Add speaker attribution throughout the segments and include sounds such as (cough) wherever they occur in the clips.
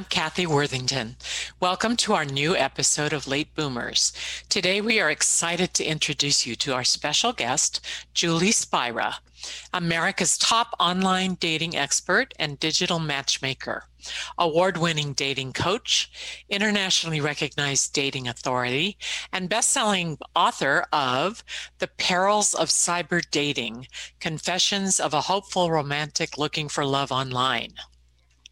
Speaker 1: I'm Kathy Worthington. Welcome to our new episode of Late Boomers. Today we are excited to introduce you to our special guest, Julie Spira, America's top online dating expert and digital matchmaker, award winning dating coach, internationally recognized dating authority, and best selling author of The Perils of Cyber Dating Confessions of a Hopeful Romantic Looking for Love Online.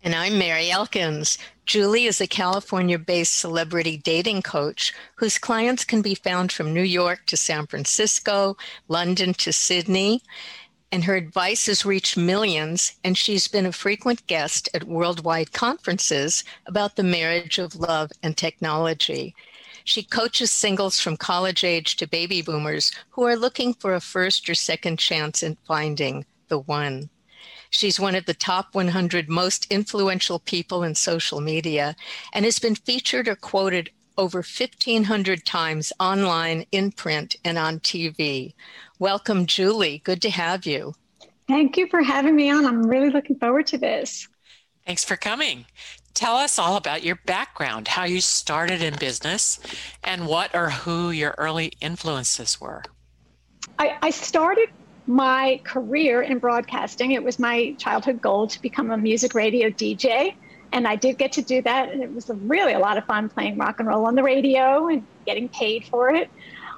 Speaker 2: And I'm Mary Elkins. Julie is a California based celebrity dating coach whose clients can be found from New York to San Francisco, London to Sydney. And her advice has reached millions, and she's been a frequent guest at worldwide conferences about the marriage of love and technology. She coaches singles from college age to baby boomers who are looking for a first or second chance in finding the one. She's one of the top 100 most influential people in social media and has been featured or quoted over 1,500 times online, in print, and on TV. Welcome, Julie. Good to have you.
Speaker 3: Thank you for having me on. I'm really looking forward to this.
Speaker 1: Thanks for coming. Tell us all about your background, how you started in business, and what or who your early influences were.
Speaker 3: I, I started my career in broadcasting. It was my childhood goal to become a music radio DJ. And I did get to do that. And it was really a lot of fun playing rock and roll on the radio and getting paid for it.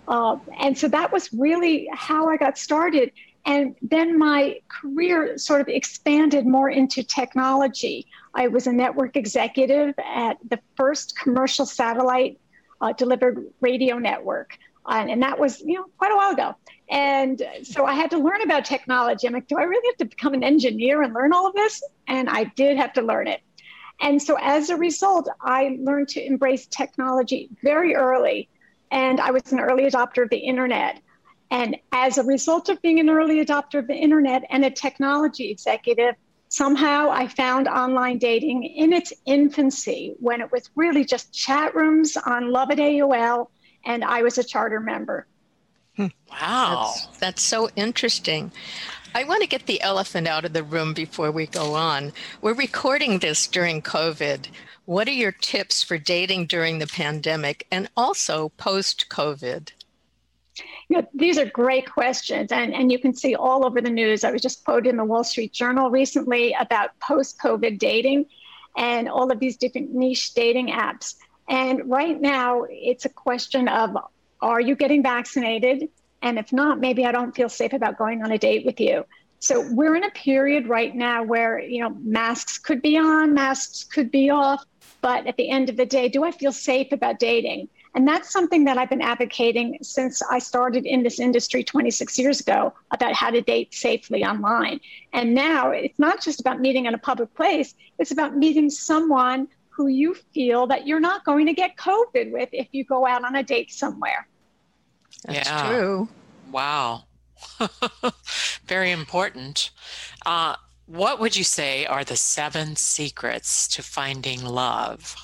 Speaker 3: Uh, and so that was really how I got started. And then my career sort of expanded more into technology. I was a network executive at the first commercial satellite uh, delivered radio network. Uh, and that was, you know, quite a while ago. And so I had to learn about technology. I'm like, do I really have to become an engineer and learn all of this? And I did have to learn it. And so as a result, I learned to embrace technology very early. And I was an early adopter of the internet. And as a result of being an early adopter of the internet and a technology executive, somehow I found online dating in its infancy when it was really just chat rooms on Love at AOL, and I was a charter member.
Speaker 1: Wow.
Speaker 2: That's, that's so interesting. I want to get the elephant out of the room before we go on. We're recording this during COVID. What are your tips for dating during the pandemic and also post COVID?
Speaker 3: You know, these are great questions, and, and you can see all over the news. I was just quoted in the Wall Street Journal recently about post COVID dating and all of these different niche dating apps. And right now, it's a question of are you getting vaccinated? And if not, maybe I don't feel safe about going on a date with you. So we're in a period right now where, you know, masks could be on, masks could be off. But at the end of the day, do I feel safe about dating? And that's something that I've been advocating since I started in this industry 26 years ago about how to date safely online. And now it's not just about meeting in a public place, it's about meeting someone who you feel that you're not going to get COVID with if you go out on a date somewhere.
Speaker 2: That's
Speaker 1: yeah.
Speaker 2: true.
Speaker 1: Wow. (laughs) Very important. Uh, what would you say are the seven secrets to finding love?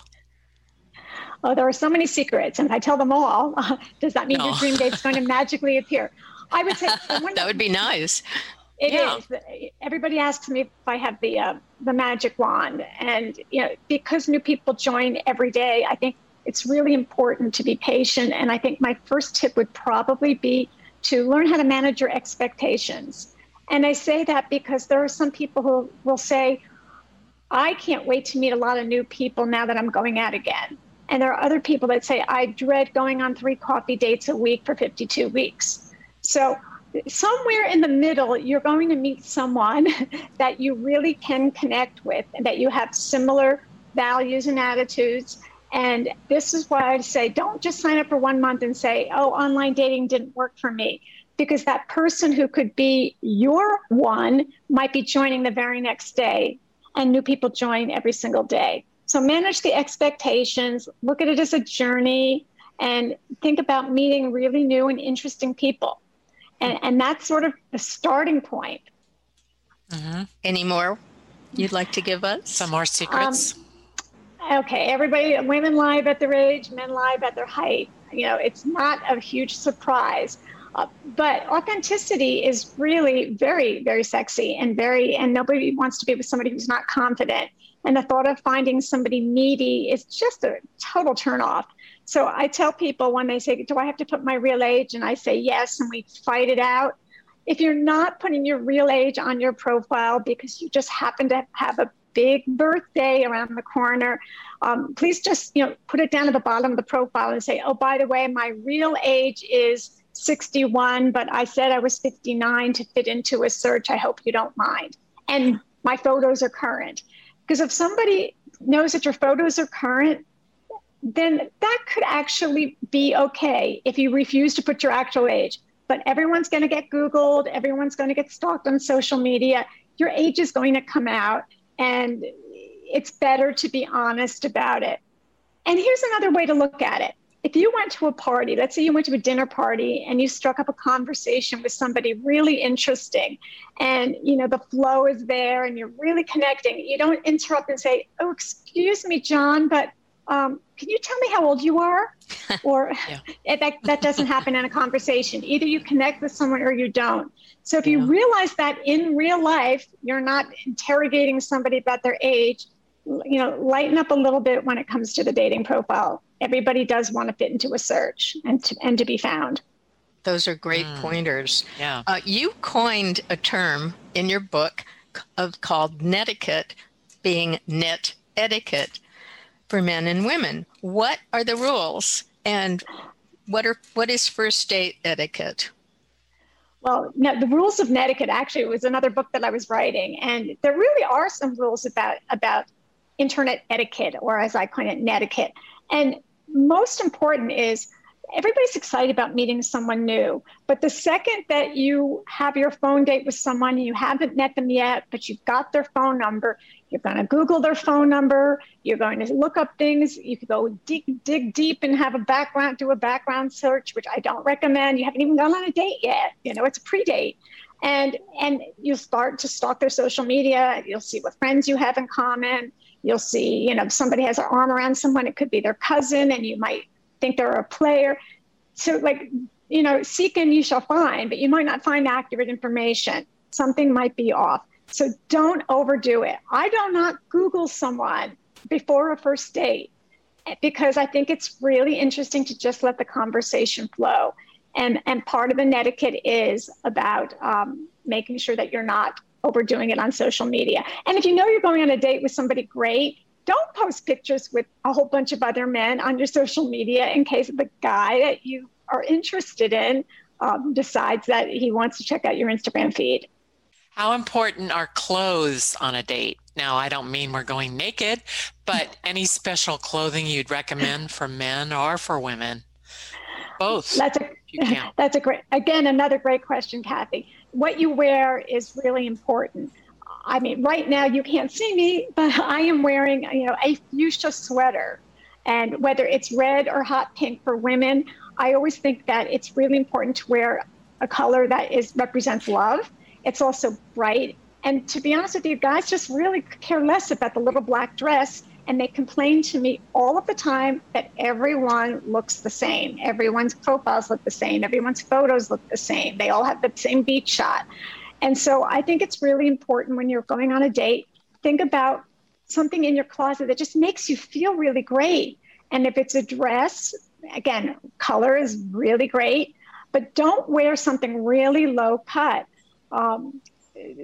Speaker 3: Oh, there are so many secrets, and if I tell them all. (laughs) does that mean no. your dream date's going to (laughs) magically appear? I would say
Speaker 2: that would be nice.
Speaker 3: It yeah. is. Everybody asks me if I have the uh, the magic wand, and you know, because new people join every day, I think it's really important to be patient. And I think my first tip would probably be to learn how to manage your expectations. And I say that because there are some people who will say, I can't wait to meet a lot of new people now that I'm going out again. And there are other people that say, I dread going on three coffee dates a week for 52 weeks. So, somewhere in the middle, you're going to meet someone (laughs) that you really can connect with and that you have similar values and attitudes. And this is why I say don't just sign up for one month and say, oh, online dating didn't work for me. Because that person who could be your one might be joining the very next day, and new people join every single day. So manage the expectations, look at it as a journey, and think about meeting really new and interesting people. And, and that's sort of the starting point.
Speaker 2: Mm-hmm. Any more you'd like to give us?
Speaker 1: Some more secrets?
Speaker 3: Um, okay, everybody, women lie about their age, men lie about their height. You know, it's not a huge surprise. Uh, but authenticity is really very, very sexy and very, and nobody wants to be with somebody who's not confident. And the thought of finding somebody needy is just a total turnoff. So I tell people when they say, Do I have to put my real age? And I say, Yes. And we fight it out. If you're not putting your real age on your profile because you just happen to have a big birthday around the corner, um, please just you know put it down at the bottom of the profile and say, Oh, by the way, my real age is 61, but I said I was 59 to fit into a search. I hope you don't mind. And my photos are current. Because if somebody knows that your photos are current, then that could actually be okay if you refuse to put your actual age. But everyone's going to get Googled, everyone's going to get stalked on social media. Your age is going to come out, and it's better to be honest about it. And here's another way to look at it. If you went to a party, let's say you went to a dinner party and you struck up a conversation with somebody really interesting and you know the flow is there and you're really connecting, you don't interrupt and say, "Oh, excuse me, John, but um, can you tell me how old you are? (laughs) Or (laughs) that, that doesn't happen in a conversation. Either you connect with someone or you don't. So if you realize that in real life, you're not interrogating somebody about their age, you know, lighten up a little bit when it comes to the dating profile. Everybody does want to fit into a search and to, and to be found.
Speaker 2: Those are great mm. pointers.
Speaker 1: Yeah. Uh,
Speaker 2: you coined a term in your book of called netiquette, being net etiquette for men and women. What are the rules and what are what is first date etiquette?
Speaker 3: Well, no, the rules of etiquette actually was another book that I was writing, and there really are some rules about about internet etiquette, or as I call it, netiquette. And most important is everybody's excited about meeting someone new. But the second that you have your phone date with someone, you haven't met them yet, but you've got their phone number, you're going to Google their phone number. You're going to look up things. You could go dig, dig deep and have a background, do a background search, which I don't recommend. You haven't even gone on a date yet. You know, it's a pre-date. And and you'll start to stalk their social media. You'll see what friends you have in common. You'll see, you know, if somebody has an arm around someone, it could be their cousin, and you might think they're a player. So, like, you know, seek and you shall find, but you might not find accurate information. Something might be off. So don't overdo it. I do not Google someone before a first date because I think it's really interesting to just let the conversation flow. And, and part of the netiquette is about um, making sure that you're not overdoing it on social media. And if you know you're going on a date with somebody great, don't post pictures with a whole bunch of other men on your social media in case the guy that you are interested in um, decides that he wants to check out your Instagram feed.
Speaker 1: How important are clothes on a date? Now, I don't mean we're going naked, but (laughs) any special clothing you'd recommend for men or for women? Both.
Speaker 3: That's a (laughs) that's a great again another great question, Kathy. What you wear is really important. I mean, right now you can't see me, but I am wearing you know a fuchsia sweater, and whether it's red or hot pink for women, I always think that it's really important to wear a color that is represents love it's also bright. And to be honest with you, guys just really care less about the little black dress. And they complain to me all of the time that everyone looks the same. Everyone's profiles look the same. Everyone's photos look the same. They all have the same beach shot. And so I think it's really important when you're going on a date, think about something in your closet that just makes you feel really great. And if it's a dress, again, color is really great, but don't wear something really low cut um,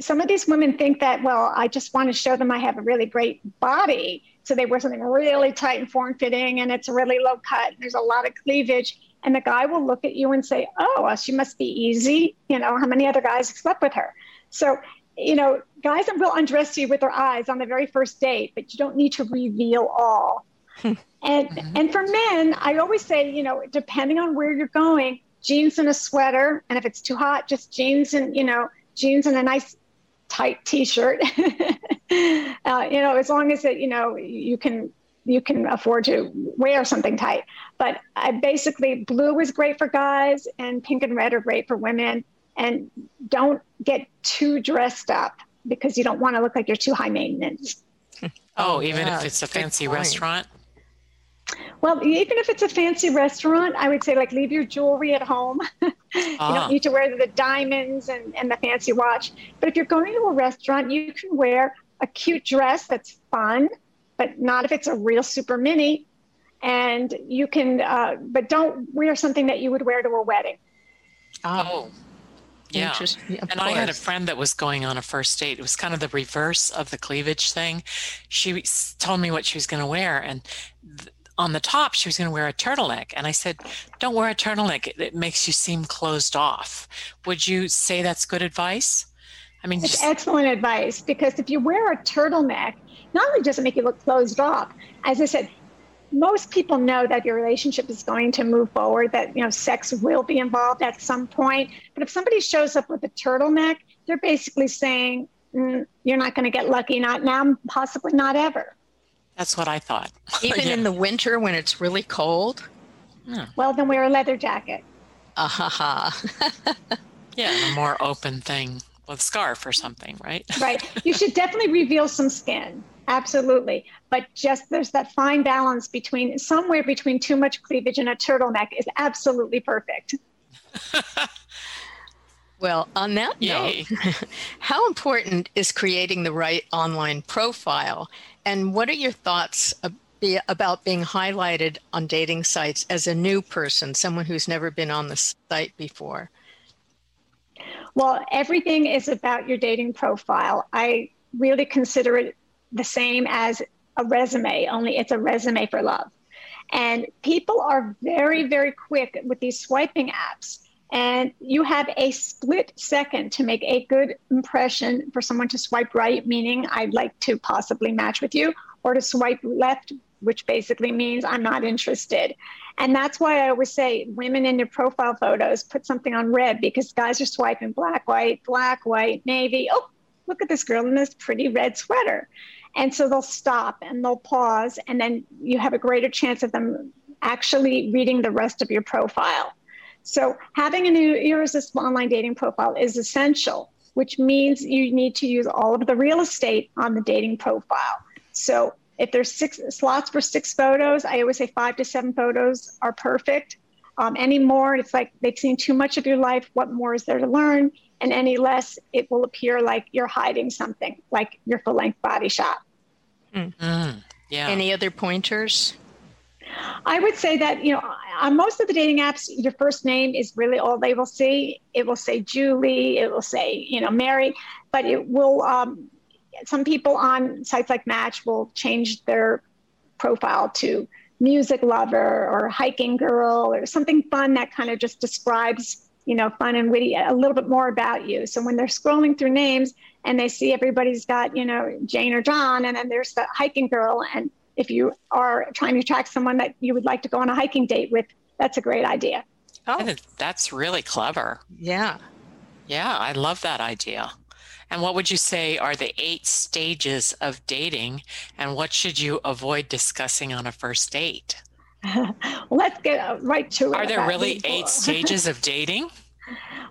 Speaker 3: some of these women think that, well, I just want to show them I have a really great body. So they wear something really tight and form fitting and it's a really low cut. And there's a lot of cleavage. and the guy will look at you and say, "Oh, well, she must be easy." You know, how many other guys slept with her? So, you know, guys will undress you with their eyes on the very first date, but you don't need to reveal all. and mm-hmm. and for men, I always say, you know, depending on where you're going, jeans and a sweater, and if it's too hot, just jeans and you know, jeans and a nice tight t-shirt. (laughs) uh, you know, as long as it, you know, you can you can afford to wear something tight. But I basically blue is great for guys and pink and red are great for women. And don't get too dressed up because you don't want to look like you're too high maintenance. (laughs)
Speaker 1: Oh, even yeah, if it's a fancy point. restaurant?
Speaker 3: Well, even if it's a fancy restaurant, I would say like leave your jewelry at home. (laughs) you ah. don't need to wear the diamonds and, and the fancy watch. But if you're going to a restaurant, you can wear a cute dress that's fun but not if it's a real super mini. And you can, uh, but don't wear something that you would wear to a wedding.
Speaker 1: Oh, yeah. And I had a friend that was going on a first date. It was kind of the reverse of the cleavage thing. She told me what she was going to wear. And th- on the top, she was going to wear a turtleneck. And I said, Don't wear a turtleneck. It, it, makes you seem closed off. Would you say that's good advice?
Speaker 3: I mean, it's just... excellent advice because if you wear a turtleneck, not only does it make you look closed off, as I said, most people know that your relationship is going to move forward, that you know sex will be involved at some point. But if somebody shows up with a turtleneck, they're basically saying mm, you're not going to get lucky, not now, possibly not ever.
Speaker 1: That's what I thought. (laughs)
Speaker 2: Even yeah. in the winter when it's really cold.
Speaker 3: Yeah. Well, then wear a leather jacket.
Speaker 2: Ah ha ha. (laughs)
Speaker 1: yeah, a more open thing with scarf or something, right? (laughs)
Speaker 3: right. You should definitely reveal some skin. Absolutely. But just there's that fine balance between somewhere between too much cleavage and a turtleneck is absolutely perfect.
Speaker 2: Well, on that Yay. note, (laughs) how important is creating the right online profile? And what are your thoughts about being highlighted on dating sites as a new person, someone who's never been on the site before?
Speaker 3: Well, everything is about your dating profile. I really consider it the same as a resume, only it's a resume for love. And people are very, very quick with these swiping apps. And you have a split second to make a good impression for someone to swipe right, meaning I'd like to possibly match with you, or to swipe left, which basically means I'm not interested. And that's why I always say women in your profile photos put something on red because guys are swiping black, white, black, white, navy. Oh, look at this girl in this pretty red sweater. And so they'll stop and they'll pause, and then you have a greater chance of them actually reading the rest of your profile. So having an irresistible online dating profile is essential, which means you need to use all of the real estate on the dating profile. So if there's six slots for six photos, I always say five to seven photos are perfect. Um, any more, it's like they've seen too much of your life. What more is there to learn? and any less, it will appear like you're hiding something, like your full length body shot.
Speaker 2: Mm. Mm, yeah. Any other pointers?
Speaker 3: I would say that, you know, on most of the dating apps, your first name is really all they will see. It will say Julie, it will say, you know, Mary, but it will, um, some people on sites like Match will change their profile to music lover or hiking girl or something fun that kind of just describes you know, fun and witty, a little bit more about you. So when they're scrolling through names and they see everybody's got, you know, Jane or John, and then there's the hiking girl. And if you are trying to attract someone that you would like to go on a hiking date with, that's a great idea.
Speaker 1: Oh, that's really clever.
Speaker 2: Yeah.
Speaker 1: Yeah, I love that idea. And what would you say are the eight stages of dating, and what should you avoid discussing on a first date? (laughs)
Speaker 3: Let's get right to
Speaker 1: it. Are there really people. (laughs) eight stages of dating?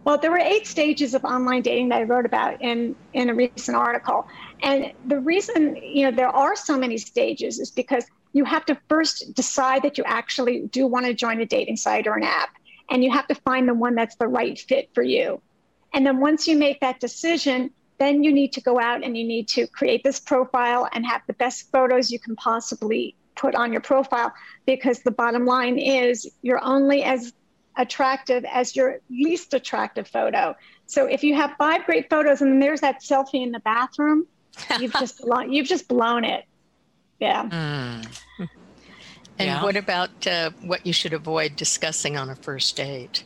Speaker 3: Well, there were eight stages of online dating that I wrote about in, in a recent article. And the reason, you know, there are so many stages is because you have to first decide that you actually do want to join a dating site or an app. And you have to find the one that's the right fit for you. And then once you make that decision, then you need to go out and you need to create this profile and have the best photos you can possibly put on your profile because the bottom line is you're only as attractive as your least attractive photo. So if you have five great photos and there's that selfie in the bathroom, you've just blown, you've just blown it. Yeah. Mm.
Speaker 2: And
Speaker 1: Yeah.
Speaker 2: what about uh, what you should avoid discussing on a first date?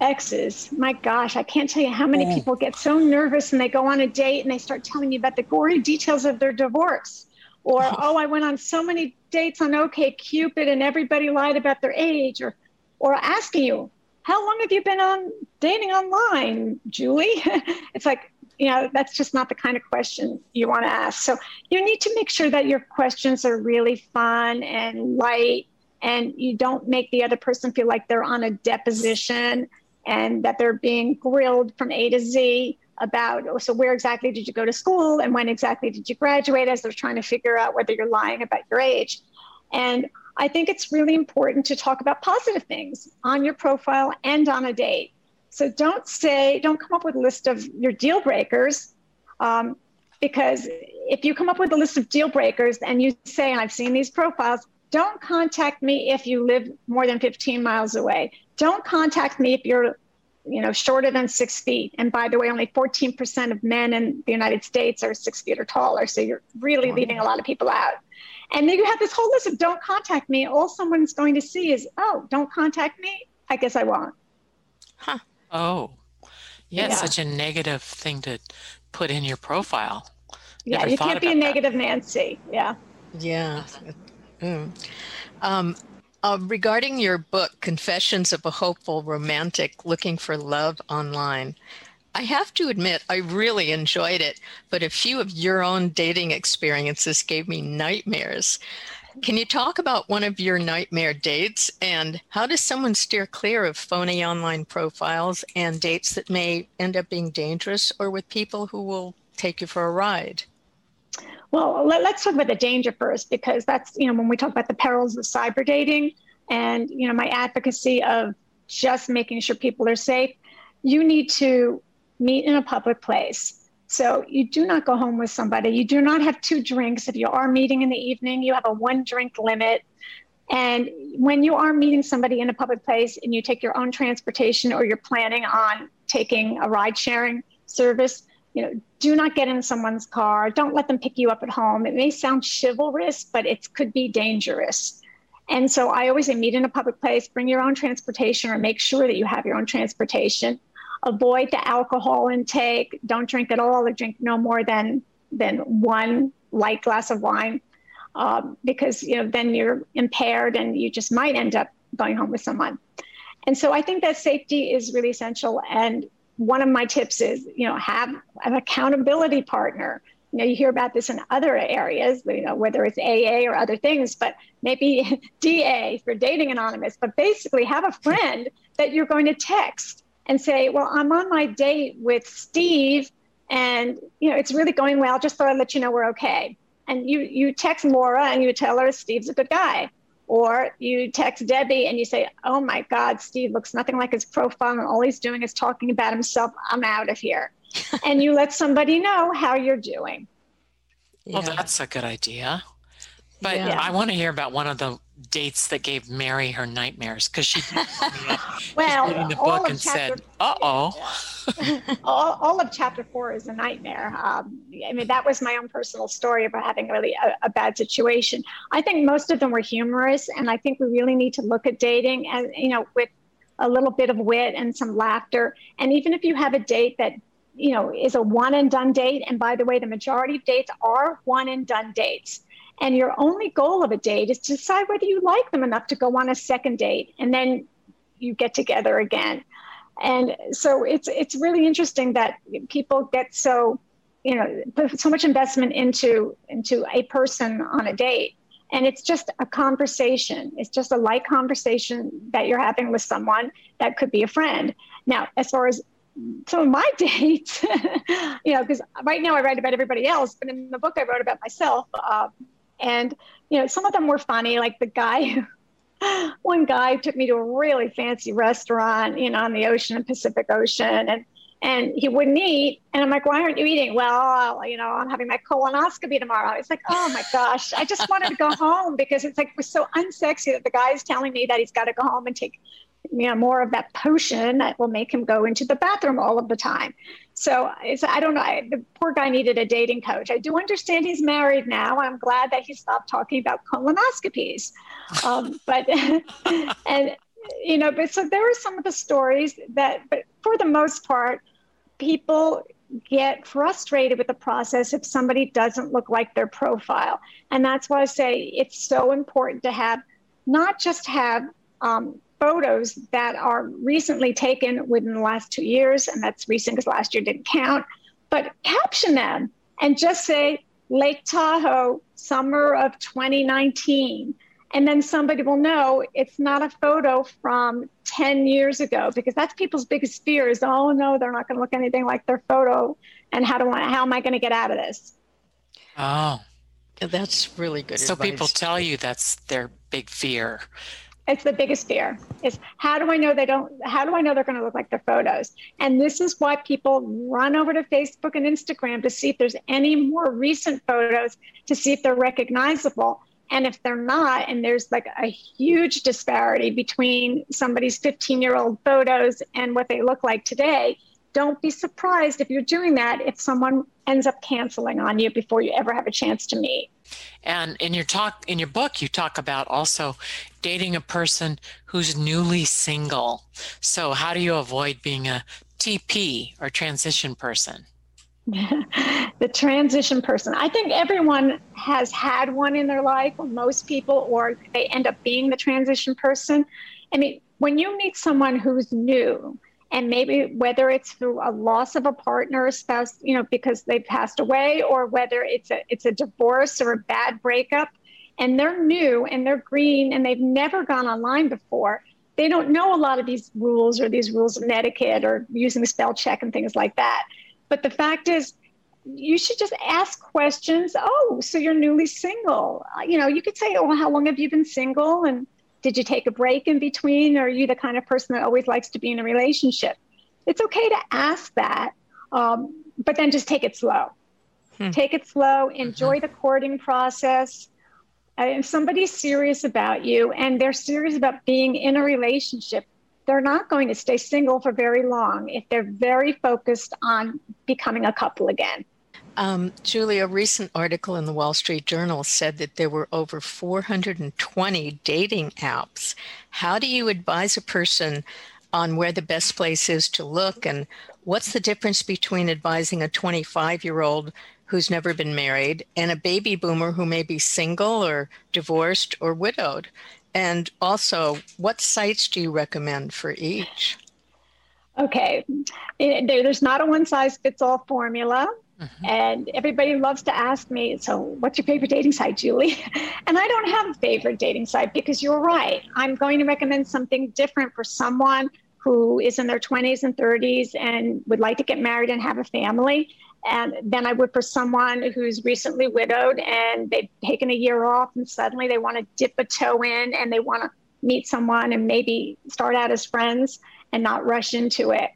Speaker 3: exes. My gosh, I can't tell you how many
Speaker 1: Oh.
Speaker 3: people get so nervous and they go on a date and they start telling you about the gory details of their divorce. Or, (laughs) oh, I went on so many dates on OK Cupid and everybody lied about their age. Or, or asking you, how long have you been on dating online, Julie? (laughs) it's like, you know, that's just not the kind of question you want to ask. So you need to make sure that your questions are really fun and light and you don't make the other person feel like they're on a deposition and that they're being grilled from A to Z about oh, so where exactly did you go to school and when exactly did you graduate as they're trying to figure out whether you're lying about your age. And I think it's really important to talk about positive things on your profile and on a date. So don't say, don't come up with a list of your deal breakers. Um, because if you come up with a list of deal breakers and you say, and I've seen these profiles, don't contact me if you live more than 15 miles away. Don't contact me if you're you know, shorter than six feet. And by the way, only 14% of men in the United States are six feet or taller. So you're really leaving a lot of people out. And then you have this whole list of don't contact me. All someone's going to see is, oh, don't contact me. I guess I won't.
Speaker 1: Oh, yeah,
Speaker 3: Yeah.
Speaker 1: such a negative thing to put in your profile.
Speaker 3: Yeah,
Speaker 1: Never
Speaker 3: you can't be a
Speaker 1: about that.
Speaker 3: negative Nancy. Yeah.
Speaker 2: Yeah. Mm. Um, uh, regarding your book, Confessions of a Hopeful Romantic Looking for Love Online, I have to admit, I really enjoyed it, but a few of your own dating experiences gave me nightmares. Can you talk about one of your nightmare dates and how does someone steer clear of phony online profiles and dates that may end up being dangerous or with people who will take you for a ride?
Speaker 3: Well, let, us talk about the danger first, because that's, you know, when we talk about the perils of cyber dating and, you know, my advocacy of just making sure people are safe, you need to meet in a public place. So you do not go home with somebody. You do not have two drinks. If you are meeting in the evening, you have a one drink limit. And when you are meeting somebody in a public place and you take your own transportation or you're planning on taking a ride sharing service, you know, do not get in someone's car. Don't let them pick you up at home. It may sound chivalrous, but it could be dangerous. And so I always say meet in a public place, bring your own transportation or make sure that you have your own transportation. Avoid the alcohol intake. Don't drink at all or drink no more than than one light glass of wine. Um, because you know then you're impaired and you just might end up going home with someone. And so I think that safety is really essential. And one of my tips is, you know, have an accountability partner. You know, you hear about this in other areas, you know, whether it's AA or other things, but maybe (laughs) DA for dating anonymous, but basically have a friend that you're going to text and say, well, I'm on my date with Steve and, you know, it's really going well. Just thought I'd let you know we're okay. And you, you text Laura and you tell her Steve's a good guy. Or you text Debbie and you say, Oh my God, Steve looks nothing like his profile, and all he's doing is talking about himself. I'm out of here. (laughs) and you let somebody know how you're doing.
Speaker 1: Well,
Speaker 2: Yeah.
Speaker 1: that's a good idea. But
Speaker 2: Yeah.
Speaker 1: I want to hear about one of the dates that gave Mary her nightmares because she did tell me that. She's
Speaker 3: Well,
Speaker 1: reading the
Speaker 3: all
Speaker 1: book
Speaker 3: of
Speaker 1: and
Speaker 3: chapter-
Speaker 1: said, "Uh oh." (laughs)
Speaker 3: all, all of chapter four is a nightmare. Um, I mean, that was my own personal story about having really a, a bad situation. I think most of them were humorous, and I think we really need to look at dating as you know with a little bit of wit and some laughter. And even if you have a date that you know is a one and done date, and by the way, the majority of dates are one and done dates. And your only goal of a date is to decide whether you like them enough to go on a second date, and then you get together again. And so it's it's really interesting that people get so you know put so much investment into into a person on a date. And it's just a conversation. It's just a light conversation that you're having with someone that could be a friend. Now as far as some of my (laughs) dates you know because right now i write about everybody else but in the book i wrote about myself uh, and you know some of them were funny like the guy (laughs) one guy took me to a really fancy restaurant, you know, on the ocean, Pacific Ocean, and and he wouldn't eat. And I'm like, why aren't you eating? Well, you know, I'm having my colonoscopy tomorrow. It's like, oh my gosh, I just wanted to go (laughs) home because it's like it was so unsexy that the guy's telling me that he's got to go home and take you know more of that potion that will make him go into the bathroom all of the time. So I don't know. I, the poor guy needed a dating coach. I do understand he's married now. I'm glad that he stopped talking about colonoscopies. Um, (laughs) but (laughs) and you know, but so there were some of the stories that, but for the most part, people get frustrated with the process if somebody doesn't look like their profile. And that's why I say it's so important to have not just have um, photos that are recently taken within the last two years, and that's recent because last year didn't count, but caption them and just say Lake Tahoe, summer of 2019 and then somebody will know it's not a photo from 10 years ago because that's people's biggest fear is oh no they're not going to look anything like their photo and how do I how am I going to get out of this?
Speaker 1: Oh.
Speaker 2: That's really good
Speaker 1: so
Speaker 2: advice.
Speaker 1: people tell you that's their big fear
Speaker 3: it's the biggest fear is how do i know they don't how do i know they're going to look like their photos and this is why people run over to facebook and instagram to see if there's any more recent photos to see if they're recognizable and if they're not, and there's like a huge disparity between somebody's 15 year old photos and what they look like today, don't be surprised if you're doing that if someone ends up canceling on you before you ever have a chance to meet.
Speaker 1: And in your talk in your book you talk about also dating a person who's newly single. So how do you avoid being a TP or transition person? (laughs)
Speaker 3: the transition person. I think everyone has had one in their life, or most people, or they end up being the transition person. I mean, when you meet someone who's new, and maybe whether it's through a loss of a partner, spouse, you know, because they passed away, or whether it's a it's a divorce or a bad breakup, and they're new and they're green and they've never gone online before. They don't know a lot of these rules or these rules of etiquette or using spell check and things like that. But the fact is, you should just ask questions. Oh, so you're newly single. You know, you could say, Oh, how long have you been single? And did you take a break in between? Or are you the kind of person that always likes to be in a relationship? It's okay to ask that, um, but then just take it slow. Hmm. Take it slow, enjoy mm-hmm. the courting process. If somebody's serious about you and they're serious about being in a relationship, they're not going to stay single for very long if they're very focused on becoming a couple again.
Speaker 2: Um, Julie, a recent article in the Wall Street Journal said that there were over 420 dating apps. How do you advise a person on where the best place is to look? And what's the difference between advising a 25 year old who's never been married and a baby boomer who may be single or divorced or widowed? And also, what sites do you recommend for each?
Speaker 3: Okay, there's not a one size fits all formula. Mm-hmm. And everybody loves to ask me, so what's your favorite dating site, Julie? (laughs) And I don't have a favorite dating site because you're right. I'm going to recommend something different for someone who is in their 20s and 30s and would like to get married and have a family and than I would for someone who's recently widowed and they've taken a year off and suddenly they want to dip a toe in and they want to meet someone and maybe start out as friends and not rush into it.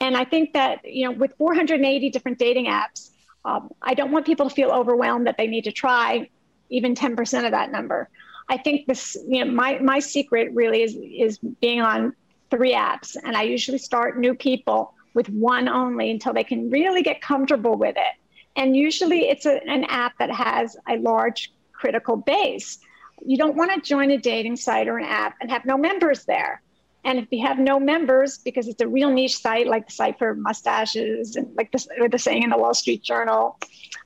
Speaker 3: And I think that, you know, with 480 different dating apps, um, I don't want people to feel overwhelmed that they need to try even 10% of that number. I think this, you know, my, my secret really is, is being on three apps. And I usually start new people with one only until they can really get comfortable with it. And usually it's a, an app that has a large critical base. You don't want to join a dating site or an app and have no members there. And if you have no members, because it's a real niche site, like the site for mustaches and like the, the saying in the Wall Street Journal,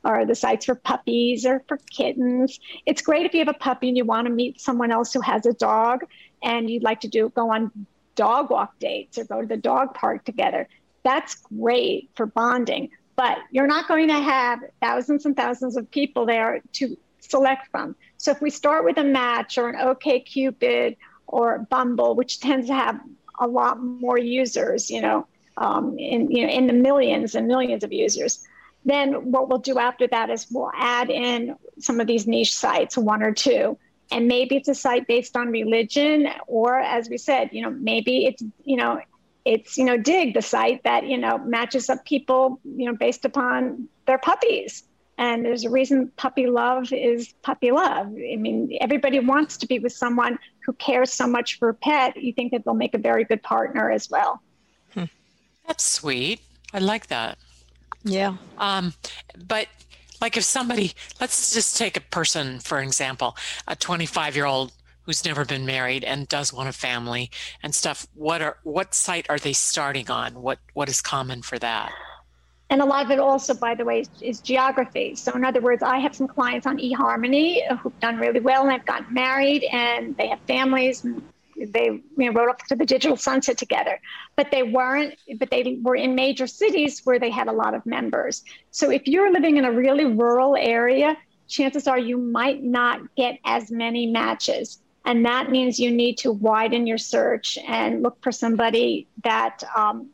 Speaker 3: or the sites for puppies or for kittens. It's great if you have a puppy and you want to meet someone else who has a dog and you'd like to do go on dog walk dates or go to the dog park together that's great for bonding, but you're not going to have thousands and thousands of people there to select from. So if we start with a match or an OK Cupid or Bumble, which tends to have a lot more users, you know, um, in you know in the millions and millions of users, then what we'll do after that is we'll add in some of these niche sites, one or two. And maybe it's a site based on religion, or as we said, you know, maybe it's, you know, it's you know dig the site that you know matches up people you know based upon their puppies And there's a reason puppy love is puppy love. I mean, everybody wants to be with someone who cares so much for a pet. You think that they'll make a very good partner as well.
Speaker 1: Hmm. That's sweet. I like that.
Speaker 2: Yeah.
Speaker 1: Um, but like if somebody, let's just take a person, for example, a 25 year old who's never been married and does want a family and stuff. What are what site are they starting on? What what is common for that?
Speaker 3: And a lot of it also, by the way, is, is geography. So, in other words, I have some clients on eHarmony who've done really well and have gotten married and they have families. They you know, rode off to the digital sunset together, but they weren't. But they were in major cities where they had a lot of members. So, if you're living in a really rural area, chances are you might not get as many matches. And that means you need to widen your search and look for somebody that um,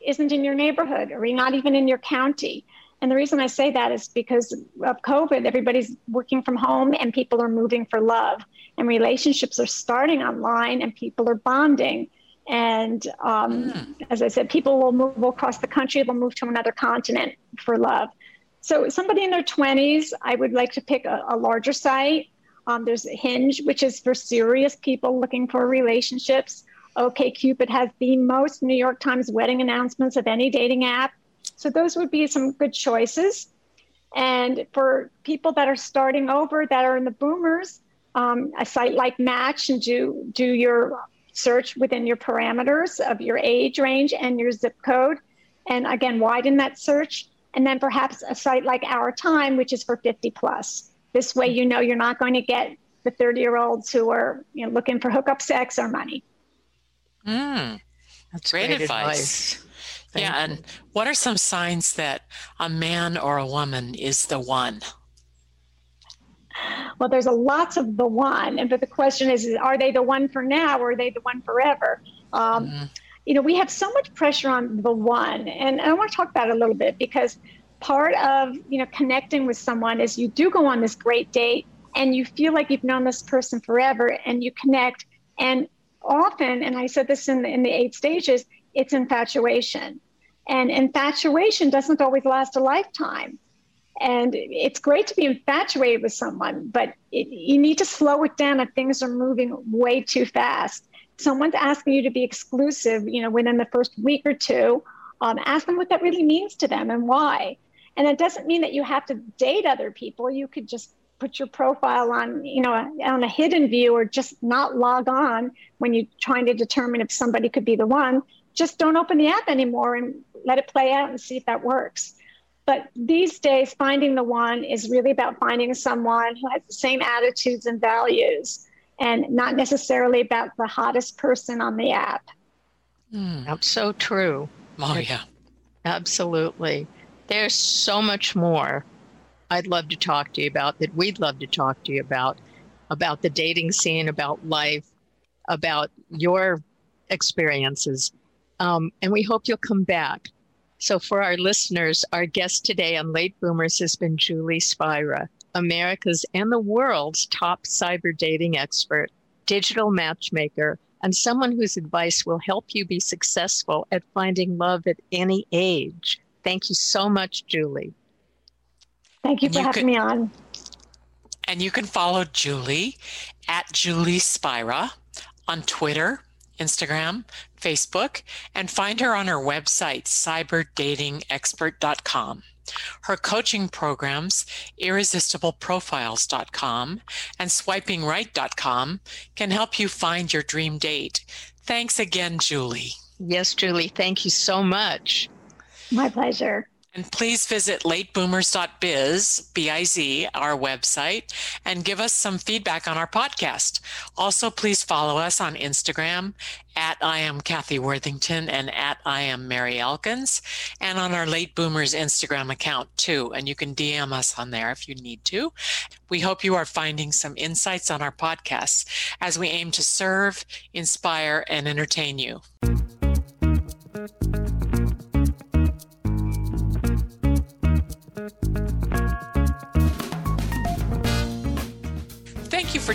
Speaker 3: isn't in your neighborhood or not even in your county. And the reason I say that is because of COVID, everybody's working from home and people are moving for love, and relationships are starting online and people are bonding. And um, mm. as I said, people will move across the country, they'll move to another continent for love. So, somebody in their 20s, I would like to pick a, a larger site. Um, there's Hinge, which is for serious people looking for relationships. OKCupid has the most New York Times wedding announcements of any dating app. So those would be some good choices. And for people that are starting over, that are in the boomers, um, a site like Match and do do your search within your parameters of your age range and your zip code, and again widen that search. And then perhaps a site like Our Time, which is for 50 plus. This way, you know you're not going to get the 30 year olds who are you know, looking for hookup sex or money.
Speaker 1: Mm, that's great, great advice. advice. yeah, you. and what are some signs that a man or a woman is the one?
Speaker 3: Well, there's a lots of the one, And but the question is, are they the one for now or are they the one forever? Um, mm-hmm. You know, we have so much pressure on the one, and I want to talk about it a little bit because part of you know connecting with someone is you do go on this great date and you feel like you've known this person forever, and you connect, and often, and I said this in the, in the eight stages, it's infatuation. And infatuation doesn't always last a lifetime. And it's great to be infatuated with someone, but it, you need to slow it down if things are moving way too fast. Someone's asking you to be exclusive, you know, within the first week or two. Um, ask them what that really means to them and why. And it doesn't mean that you have to date other people. You could just put your profile on, you know, on a hidden view or just not log on when you're trying to determine if somebody could be the one. Just don't open the app anymore and let it play out and see if that works. But these days, finding the one is really about finding someone who has the same attitudes and values and not necessarily about the hottest person on the app.
Speaker 2: Mm. That's so true.
Speaker 1: Oh, yeah.
Speaker 2: Absolutely. There's so much more I'd love to talk to you about, that we'd love to talk to you about, about the dating scene, about life, about your experiences. Um, and we hope you'll come back. So, for our listeners, our guest today on Late Boomers has been Julie Spira, America's and the world's top cyber dating expert, digital matchmaker, and someone whose advice will help you be successful at finding love at any age. Thank you so much, Julie.
Speaker 3: Thank you for you having me on.
Speaker 1: And you can follow Julie at Julie Spira on Twitter, Instagram, Facebook, and find her on her website, cyberdatingexpert.com. Her coaching programs, irresistibleprofiles.com and swipingright.com, can help you find your dream date. Thanks again, Julie.
Speaker 2: Yes, Julie. Thank you so much.
Speaker 3: My pleasure.
Speaker 1: And please visit lateboomers.biz, B-I-Z, our website, and give us some feedback on our podcast. Also, please follow us on Instagram at I am Kathy Worthington and at I am Mary Elkins, and on our Late Boomers Instagram account too. And you can DM us on there if you need to. We hope you are finding some insights on our podcasts as we aim to serve, inspire, and entertain you.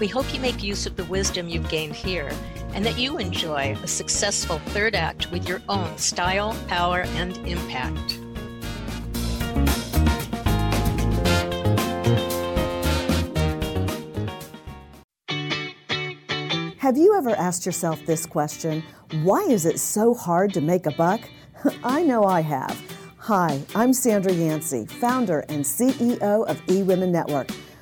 Speaker 2: We hope you make use of the wisdom you've gained here and that you enjoy a successful third act with your own style, power, and impact.
Speaker 4: Have you ever asked yourself this question? Why is it so hard to make a buck? (laughs) I know I have. Hi, I'm Sandra Yancey, founder and CEO of eWomen Network.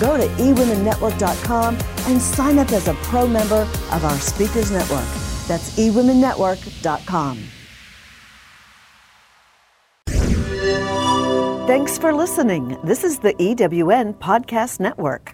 Speaker 4: go to eWomenNetwork.com and sign up as a pro member of our Speakers Network. That's eWomenNetwork.com. Thanks for listening. This is the EWN Podcast Network.